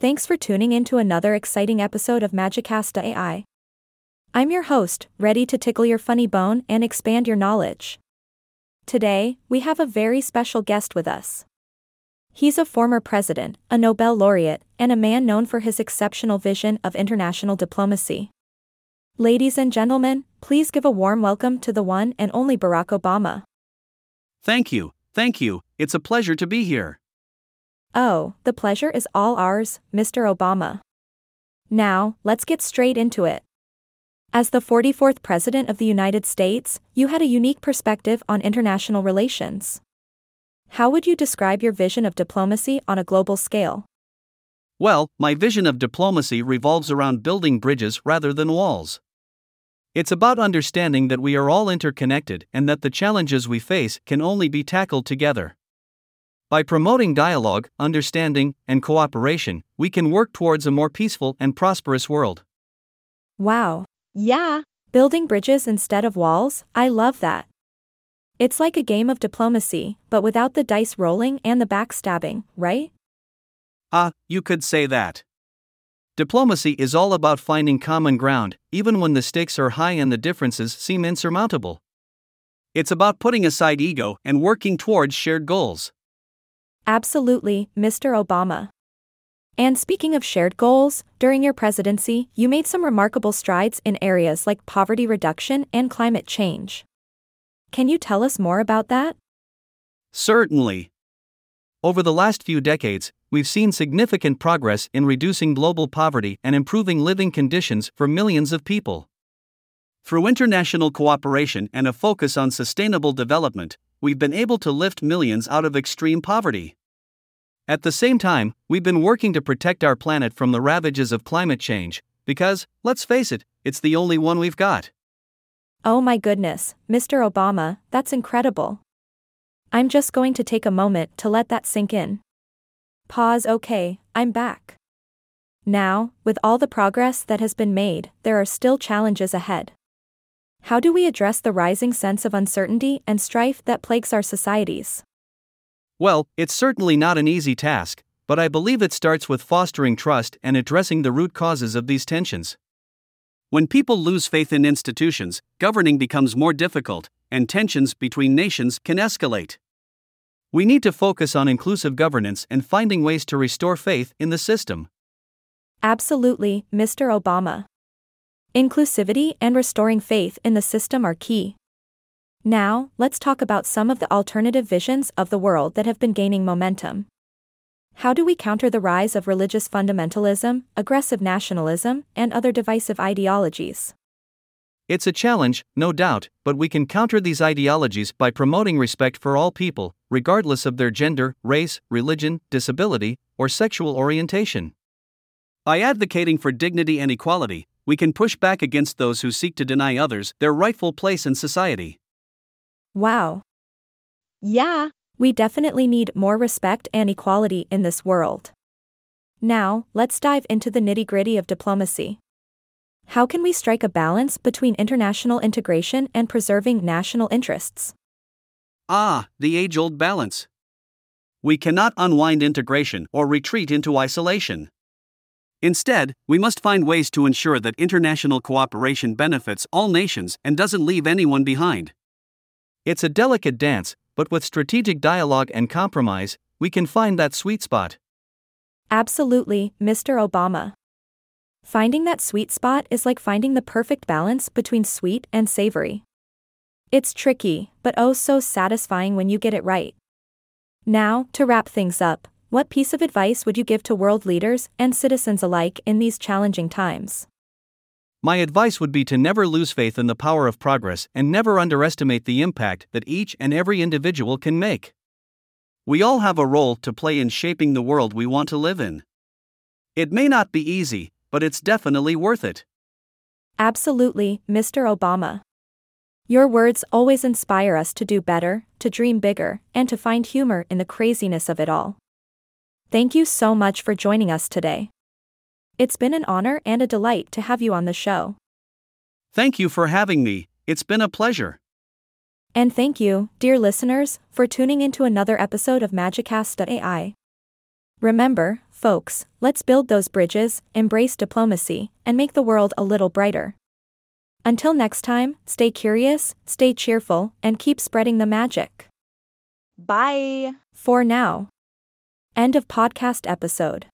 Thanks for tuning in to another exciting episode of Magicasta AI. I'm your host, ready to tickle your funny bone and expand your knowledge. Today, we have a very special guest with us. He's a former president, a Nobel laureate, and a man known for his exceptional vision of international diplomacy. Ladies and gentlemen, please give a warm welcome to the one and only Barack Obama. Thank you, thank you, it's a pleasure to be here. Oh, the pleasure is all ours, Mr. Obama. Now, let's get straight into it. As the 44th President of the United States, you had a unique perspective on international relations. How would you describe your vision of diplomacy on a global scale? Well, my vision of diplomacy revolves around building bridges rather than walls. It's about understanding that we are all interconnected and that the challenges we face can only be tackled together. By promoting dialogue, understanding, and cooperation, we can work towards a more peaceful and prosperous world. Wow. Yeah. Building bridges instead of walls, I love that. It's like a game of diplomacy, but without the dice rolling and the backstabbing, right? Ah, you could say that. Diplomacy is all about finding common ground, even when the stakes are high and the differences seem insurmountable. It's about putting aside ego and working towards shared goals. Absolutely, Mr. Obama. And speaking of shared goals, during your presidency, you made some remarkable strides in areas like poverty reduction and climate change. Can you tell us more about that? Certainly. Over the last few decades, we've seen significant progress in reducing global poverty and improving living conditions for millions of people. Through international cooperation and a focus on sustainable development, we've been able to lift millions out of extreme poverty. At the same time, we've been working to protect our planet from the ravages of climate change, because, let's face it, it's the only one we've got. Oh my goodness, Mr. Obama, that's incredible. I'm just going to take a moment to let that sink in. Pause, okay, I'm back. Now, with all the progress that has been made, there are still challenges ahead. How do we address the rising sense of uncertainty and strife that plagues our societies? Well, it's certainly not an easy task, but I believe it starts with fostering trust and addressing the root causes of these tensions. When people lose faith in institutions, governing becomes more difficult, and tensions between nations can escalate. We need to focus on inclusive governance and finding ways to restore faith in the system. Absolutely, Mr. Obama. Inclusivity and restoring faith in the system are key. Now, let's talk about some of the alternative visions of the world that have been gaining momentum. How do we counter the rise of religious fundamentalism, aggressive nationalism, and other divisive ideologies? It's a challenge, no doubt, but we can counter these ideologies by promoting respect for all people, regardless of their gender, race, religion, disability, or sexual orientation. By advocating for dignity and equality, we can push back against those who seek to deny others their rightful place in society. Wow. Yeah, we definitely need more respect and equality in this world. Now, let's dive into the nitty gritty of diplomacy. How can we strike a balance between international integration and preserving national interests? Ah, the age old balance. We cannot unwind integration or retreat into isolation. Instead, we must find ways to ensure that international cooperation benefits all nations and doesn't leave anyone behind. It's a delicate dance, but with strategic dialogue and compromise, we can find that sweet spot. Absolutely, Mr. Obama. Finding that sweet spot is like finding the perfect balance between sweet and savory. It's tricky, but oh so satisfying when you get it right. Now, to wrap things up, what piece of advice would you give to world leaders and citizens alike in these challenging times? My advice would be to never lose faith in the power of progress and never underestimate the impact that each and every individual can make. We all have a role to play in shaping the world we want to live in. It may not be easy, but it's definitely worth it. Absolutely, Mr. Obama. Your words always inspire us to do better, to dream bigger, and to find humor in the craziness of it all. Thank you so much for joining us today. It's been an honor and a delight to have you on the show. Thank you for having me, it's been a pleasure. And thank you, dear listeners, for tuning into another episode of Magicast.ai. Remember, folks, let's build those bridges, embrace diplomacy, and make the world a little brighter. Until next time, stay curious, stay cheerful, and keep spreading the magic. Bye. For now. End of podcast episode.